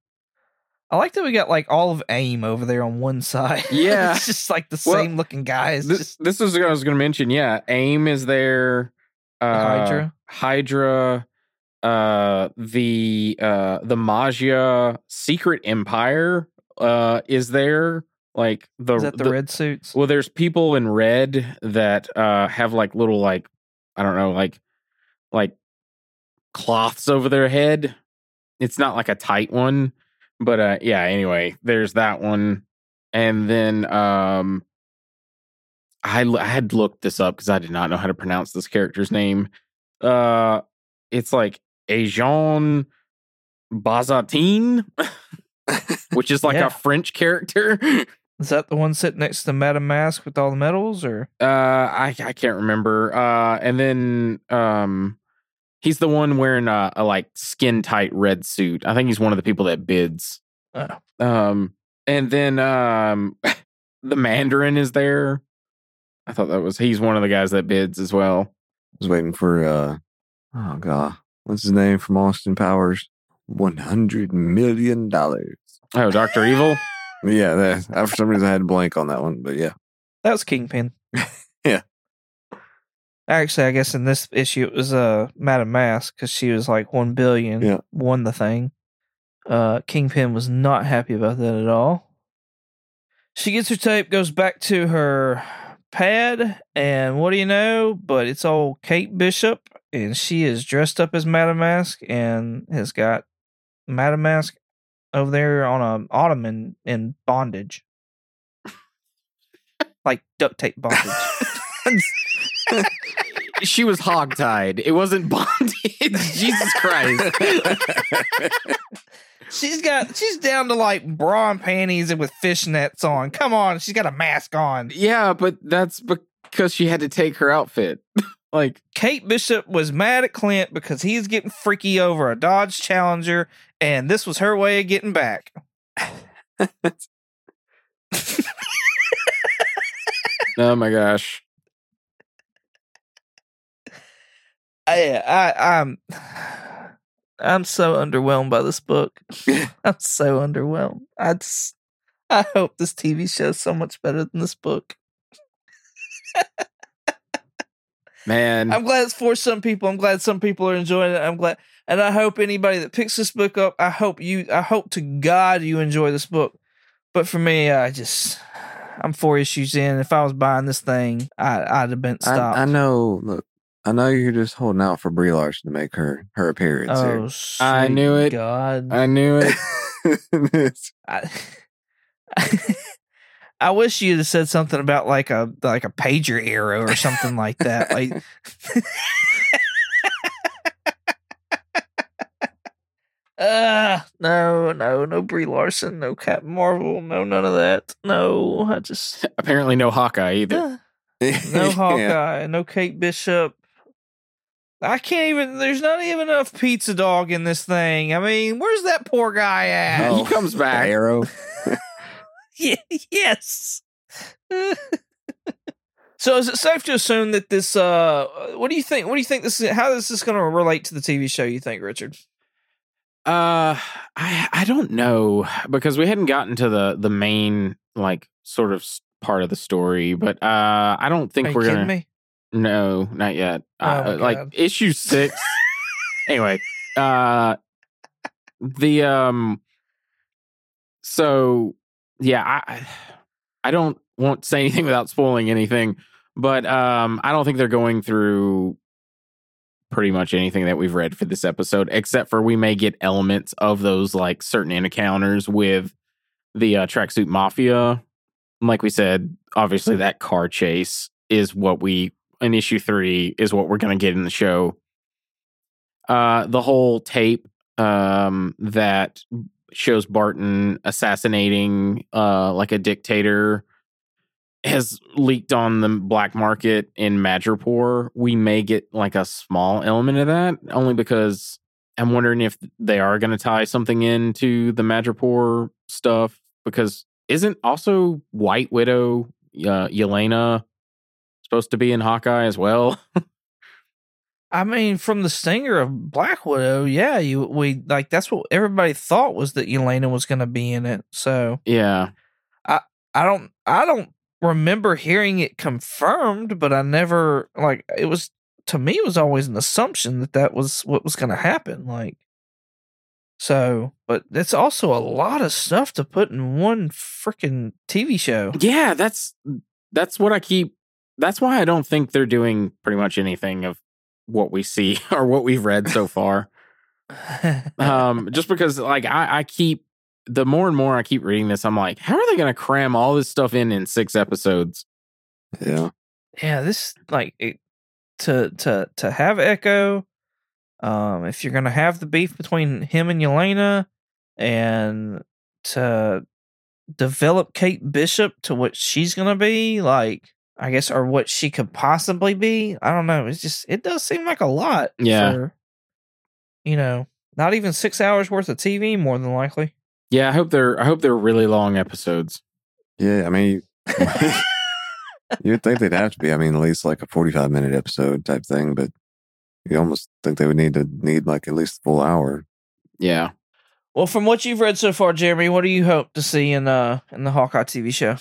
I like that we got like all of AIM over there on one side. Yeah. it's just like the Well, same looking guys. This just this is what I was going to mention. Yeah, AIM is there. Uh, Hydra. Hydra. Uh, the uh the Maggia Secret Empire uh is there. Like the is that the, red suits? Well, there's people in red that uh have like little like I don't know like like cloths over their head. It's not like a tight one, but uh yeah, anyway, there's that one. And then um I l- I had looked this up cuz I did not know how to pronounce this character's name. Uh it's like Ajon Bazatine, which is like Yeah. a French character. Is that the one sitting next to Madame Masque with all the medals, or Uh, I I can't remember. Uh, and then um, he's the one wearing a, a like skin tight red suit. I think he's one of the people that bids. Oh. Um, and then um, the Mandarin is there. I thought that was he's one of the guys that bids as well. I was waiting for uh oh god what's his name from austin powers 100 million dollars Oh, Doctor Evil. yeah that, I, for some reason i had a blank on that one but yeah that was Kingpin? Yeah. Actually, I guess in this issue it was uh Madame Masque because she was like one billion, Yeah. won the thing. Uh, Kingpin was not happy about that at all. She gets her tape, goes back to her pad, and what do you know? But it's old Kate Bishop, and she is dressed up as Madam Masque and has got Madam Masque over there on a ottoman in bondage, like duct tape bondage. she was hogtied. It wasn't bondage. Jesus Christ. She's got she's down to like bra and panties and with fishnets on. Come on, she's got a mask on. yeah, but that's because she had to take her outfit. like Kate Bishop was mad at Clint because he's getting freaky over a Dodge Challenger, and this was her way of getting back. Oh my gosh. I, I I'm I'm so underwhelmed by this book. I'm so underwhelmed. I just I hope this TV show is so much better than this book. Man. I'm glad it's for some people. I'm glad some people are enjoying it. I'm glad, and I hope anybody that picks this book up, I hope you, I hope to God you enjoy this book. But for me, I just, I'm four issues in. If I was buying this thing, I, I'd have been stopped. I, I know look i know you're just holding out for brie larson to make her her appearance Oh, I knew it. God, I knew it. I, I wish you'd have said something about like a like a pager arrow or something like that. Like, uh no, no, no Brie Larson, no Captain Marvel, no none of that. No, I just Apparently no Hawkeye either. no Yeah. Hawkeye, no Kate Bishop. I can't even. There's not even enough pizza dog in this thing. I mean, where's that poor guy at? He comes back. arrow Ye- yes. so is it safe to assume that this uh what do you think what do you think this is how is this going to relate to the TV show you think Richard? Uh, I I don't know because we hadn't gotten to the the main like sort of part of the story, but uh, I don't think Are we're gonna. me? No, not yet. Oh uh, like issue six. anyway, uh, the um, so yeah, I I don't want to say anything without spoiling anything, but um, I don't think they're going through pretty much anything that we've read for this episode, except for we may get elements of those like certain encounters with the uh, tracksuit mafia. Like we said, obviously that car chase is what we in issue three is what we're going to get in the show. Uh, the whole tape um, that shows Barton assassinating uh, like a dictator has leaked on the black market in Madripoor. We may get like a small element of that, only because I'm wondering if they are going to tie something into the Madripoor stuff. Because isn't also White Widow uh, Yelena supposed to be in Hawkeye as well? I mean, from the stinger of Black Widow, yeah, you we like that's what everybody thought was that Yelena was going to be in it. So yeah, I I don't, I don't remember hearing it confirmed, but I never like it was to me. It was always an assumption that that was what was going to happen. Like, so, but that's also a lot of stuff to put in one freaking TV show. yeah. That's that's what I keep. That's why I don't think they're doing pretty much anything of what we see or what we've read so far. um just because like I, I keep the more and more i keep reading this i'm like how are they going to cram all this stuff in in six episodes Yeah. yeah this like it, to to to have echo um if you're gonna have the beef between him and Yelena and to develop kate bishop to what she's gonna be like i guess or what she could possibly be i don't know it's just it does seem like a lot Yeah. for, you know not even six hours worth of tv more than likely yeah i hope they're i hope they're really long episodes Yeah. I mean, you'd think they'd have to be. I mean, at least like a 45 minute episode type thing, but you almost think they would need to need like at least a full hour. yeah well from what you've read so far jeremy what do you hope to see in uh in the hawkeye tv show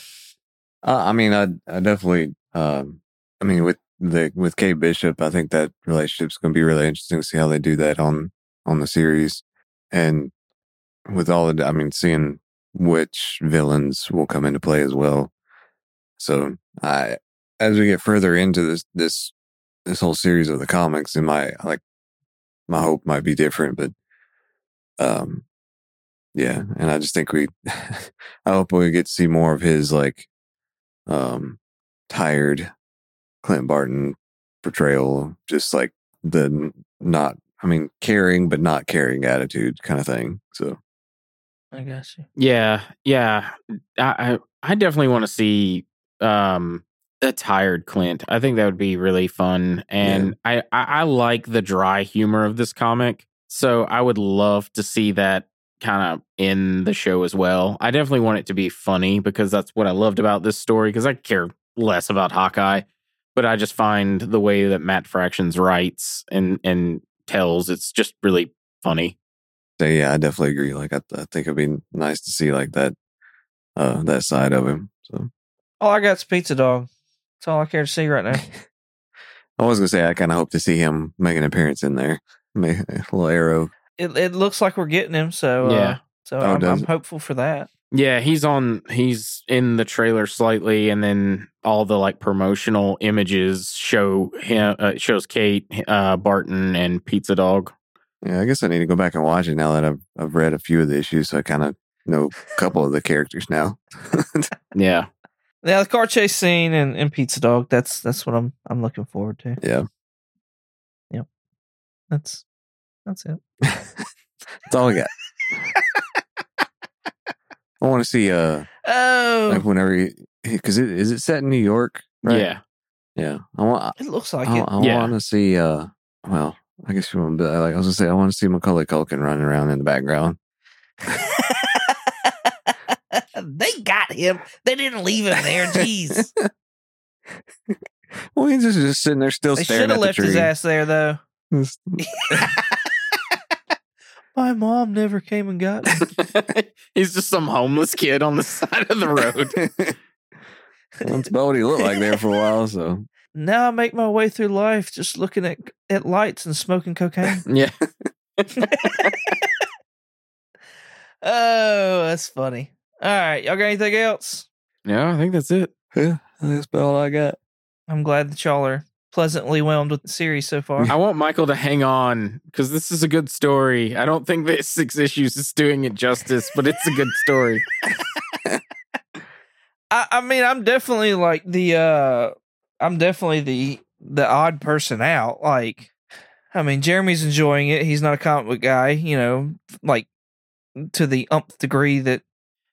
Uh, I mean, I, I definitely, um, I mean, with the, with Kate Bishop, I think that relationship's going to be really interesting to see how they do that on, on the series. And with all the- I mean, seeing which villains will come into play as well. So I, as we get further into this, this, this whole series of the comics, and my, like, my hope might be different, but, um, yeah. And I just think we, I hope we get to see more of his, like, um, tired Clint Barton portrayal, just like the not, I mean, caring but not caring attitude kind of thing. So i guess you yeah yeah i i, I definitely want to see um a tired clint i think that would be really fun and I, I i like the dry humor of this comic so i would love to see that kind of in the show as well i definitely want it to be funny because that's what i loved about this story because i care less about hawkeye but i just find the way that matt fractions writes and and tells it's just really funny So yeah, I definitely agree. Like I, I think it'd be nice to see like that, uh, that side of him. So All I got's Pizza Dog. That's all I care to see right now. I was gonna say I kind of hope to see him make an appearance in there, make a little arrow. it it looks like we're getting him, so uh, Yeah. So Oh, I'm, I'm hopeful for that. Yeah, he's on. He's in the trailer slightly, and then all the like promotional images show him. Uh, shows Kate, uh, Barton, and Pizza Dog. Yeah, I guess I need to go back and watch it now that I've I've read a few of the issues, so I kind of know a couple of the characters now. Yeah, Now the car chase scene and, and Pizza Dog. That's that's what I'm I'm looking forward to. yeah, Yep. That's that's it. that's all I got. I want to see uh Oh, like whenever because it is it set in New York? yeah, yeah. I want it looks like I, it. I Yeah. want to see. uh Well, I guess you want. to Like I was gonna say, I want to see Macaulay Culkin running around in the background. they got him. They didn't leave him there. Jeez. Well, he's just, just sitting there still they staring should have left his ass there though. My mom never came and got me. He's just some homeless kid on the side of the road. That's about what he looked like there for a while. So now I make my way through life just looking at at lights and smoking cocaine. yeah. oh, that's funny. All right, y'all got anything else? Yeah, I think that's it. yeah, that's about all I got. I'm glad that y'all are pleasantly whelmed with the series so far. I want Michael to hang on because this is a good story. I don't think that six issues is doing it justice, but it's a good story. I, I mean, I'm definitely like the uh I'm definitely the the odd person out. Like, I mean, Jeremy's enjoying it. He's not a comic book guy, you know, like to the umpth degree that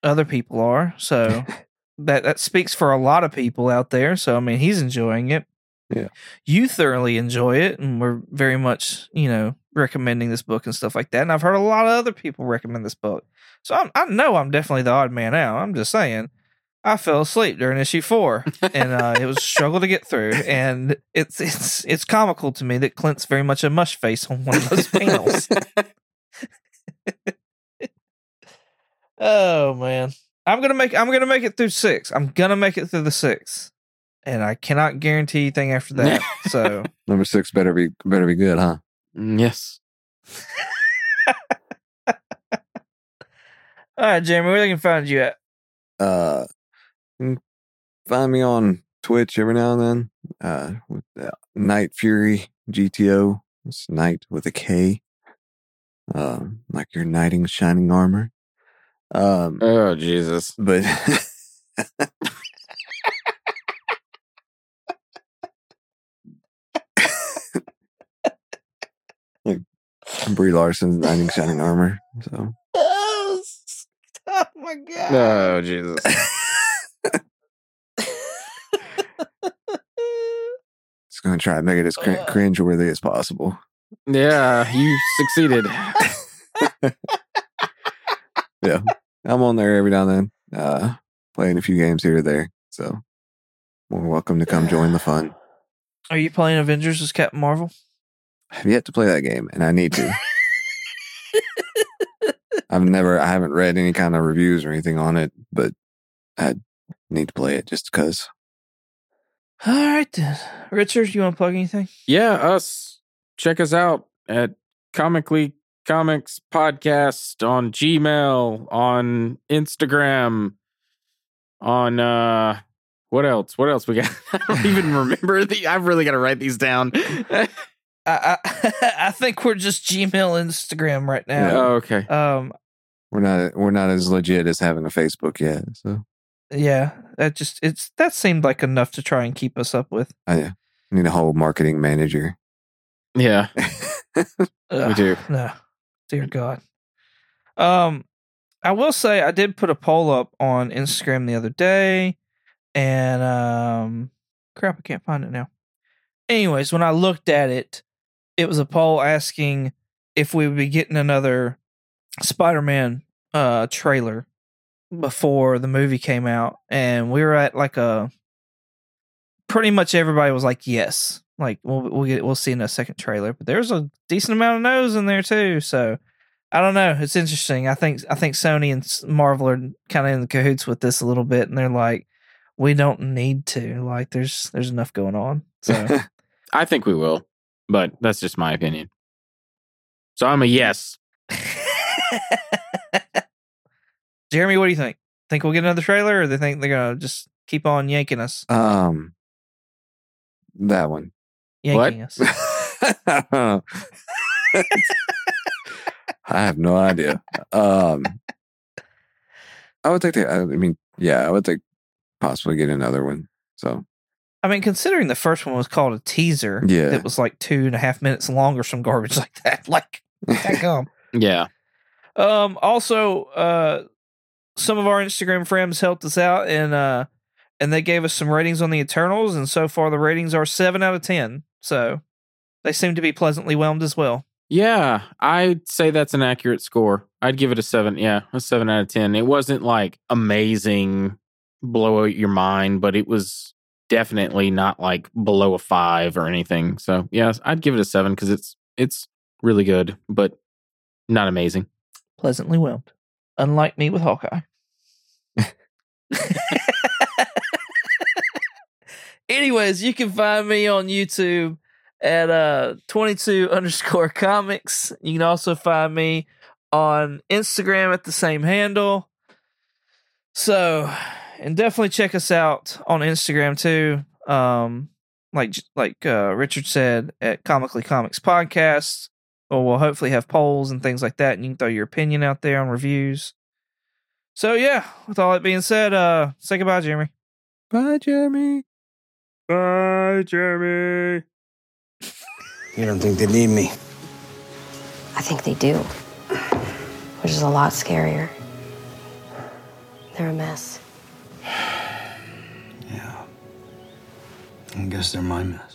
other people are. So that that speaks for a lot of people out there. So I mean, he's enjoying it. Yeah. You thoroughly enjoy it, and we're very much, you know, recommending this book and stuff like that. And I've heard a lot of other people recommend this book. So I'm, I know I'm definitely the odd man out. I'm just saying. I fell asleep during issue four, and uh, it was a struggle to get through. And it's it's it's comical to me that Clint's very much a mush face on one of those panels. oh man, I'm gonna make I'm gonna make it through six. I'm gonna make it through the six, and I cannot guarantee anything after that. So Number six better be better be good, huh? Mm, yes. all right, Jeremy, where are they can find you at? Uh, you can find me on Twitch every now and then. Uh, with uh, Night Fury GTO. It's Night with a K. Um, like your knight in shining armor. Um, Oh Jesus. but like Brie Larson's knight in shining armor. So Oh, oh my god! Oh Jesus. just gonna try to make it as cr- Uh. cringeworthy as possible. Yeah, you succeeded. Yeah, I'm on there every now and then, uh, playing a few games here or there. So more welcome to come join the fun. Are you playing Avengers as Captain Marvel? I've yet to play that game, and I need to. I've never, I haven't read any kind of reviews or anything on it, but I need to play it just because. All right then, Richard, you want to plug anything? Yeah, us. Check us out at Comically Comics Podcast on Gmail, on Instagram, on uh what else? What else we got? I don't even remember the I've really got to write these down. I I, I think we're just Gmail, Instagram right now. oh, okay. Um, We're not, we're not as legit as having a Facebook yet. So yeah, that just it's that seemed like enough to try and keep us up with. I need a whole marketing manager. Yeah. We do. No, dear God. Um, I will say I did put a poll up on Instagram the other day, and um, crap, I can't find it now. Anyways, when I looked at it, it was a poll asking if we would be getting another Spider-Man uh trailer before the movie came out, and we were at like a pretty much everybody was like yes like we'll we'll get we'll see in a second trailer but there's a decent amount of no's in there too so i don't know it's interesting i think i think sony and marvel are kind of in the cahoots with this a little bit and they're like we don't need to like there's there's enough going on so I think we will, but that's just my opinion. So I'm a yes. jeremy what do you think think we'll get another trailer or they think they're gonna just keep on yanking us um, that one. yanking us I have no idea. Um, I would think. They, I mean, yeah, I would think possibly get another one. So I mean, considering the first one was called a teaser, Yeah. that was like two and a half minutes long or some garbage like that. Like, that come. Yeah. Um. Also, uh, some of our Instagram friends helped us out, and uh, and they gave us some ratings on the Eternals, and so far the ratings are seven out of ten. So they seem to be pleasantly whelmed as well. Yeah, I'd say that's an accurate score. I'd give it a seven. Yeah, a seven out of 10. It wasn't like amazing, blow out your mind, but it was definitely not like below a five or anything. So, yes, I'd give it a seven because it's, it's really good, but Not amazing. pleasantly whelmed. Unlike me with Hawkeye. Anyways, you can find me on YouTube at uh 22 underscore comics. You can also find me on Instagram at the same handle. So, and definitely check us out on Instagram too. Um, like like uh, Richard said at Comically Comics Podcast. Or we'll hopefully have polls and things like that, and you can throw your opinion out there on reviews. So yeah, with all that being said, uh, say goodbye, Jeremy. Bye, Jeremy. Bye, Jeremy. You don't think they need me? I think they do, which is a lot scarier. They're a mess. Yeah. I guess they're my mess.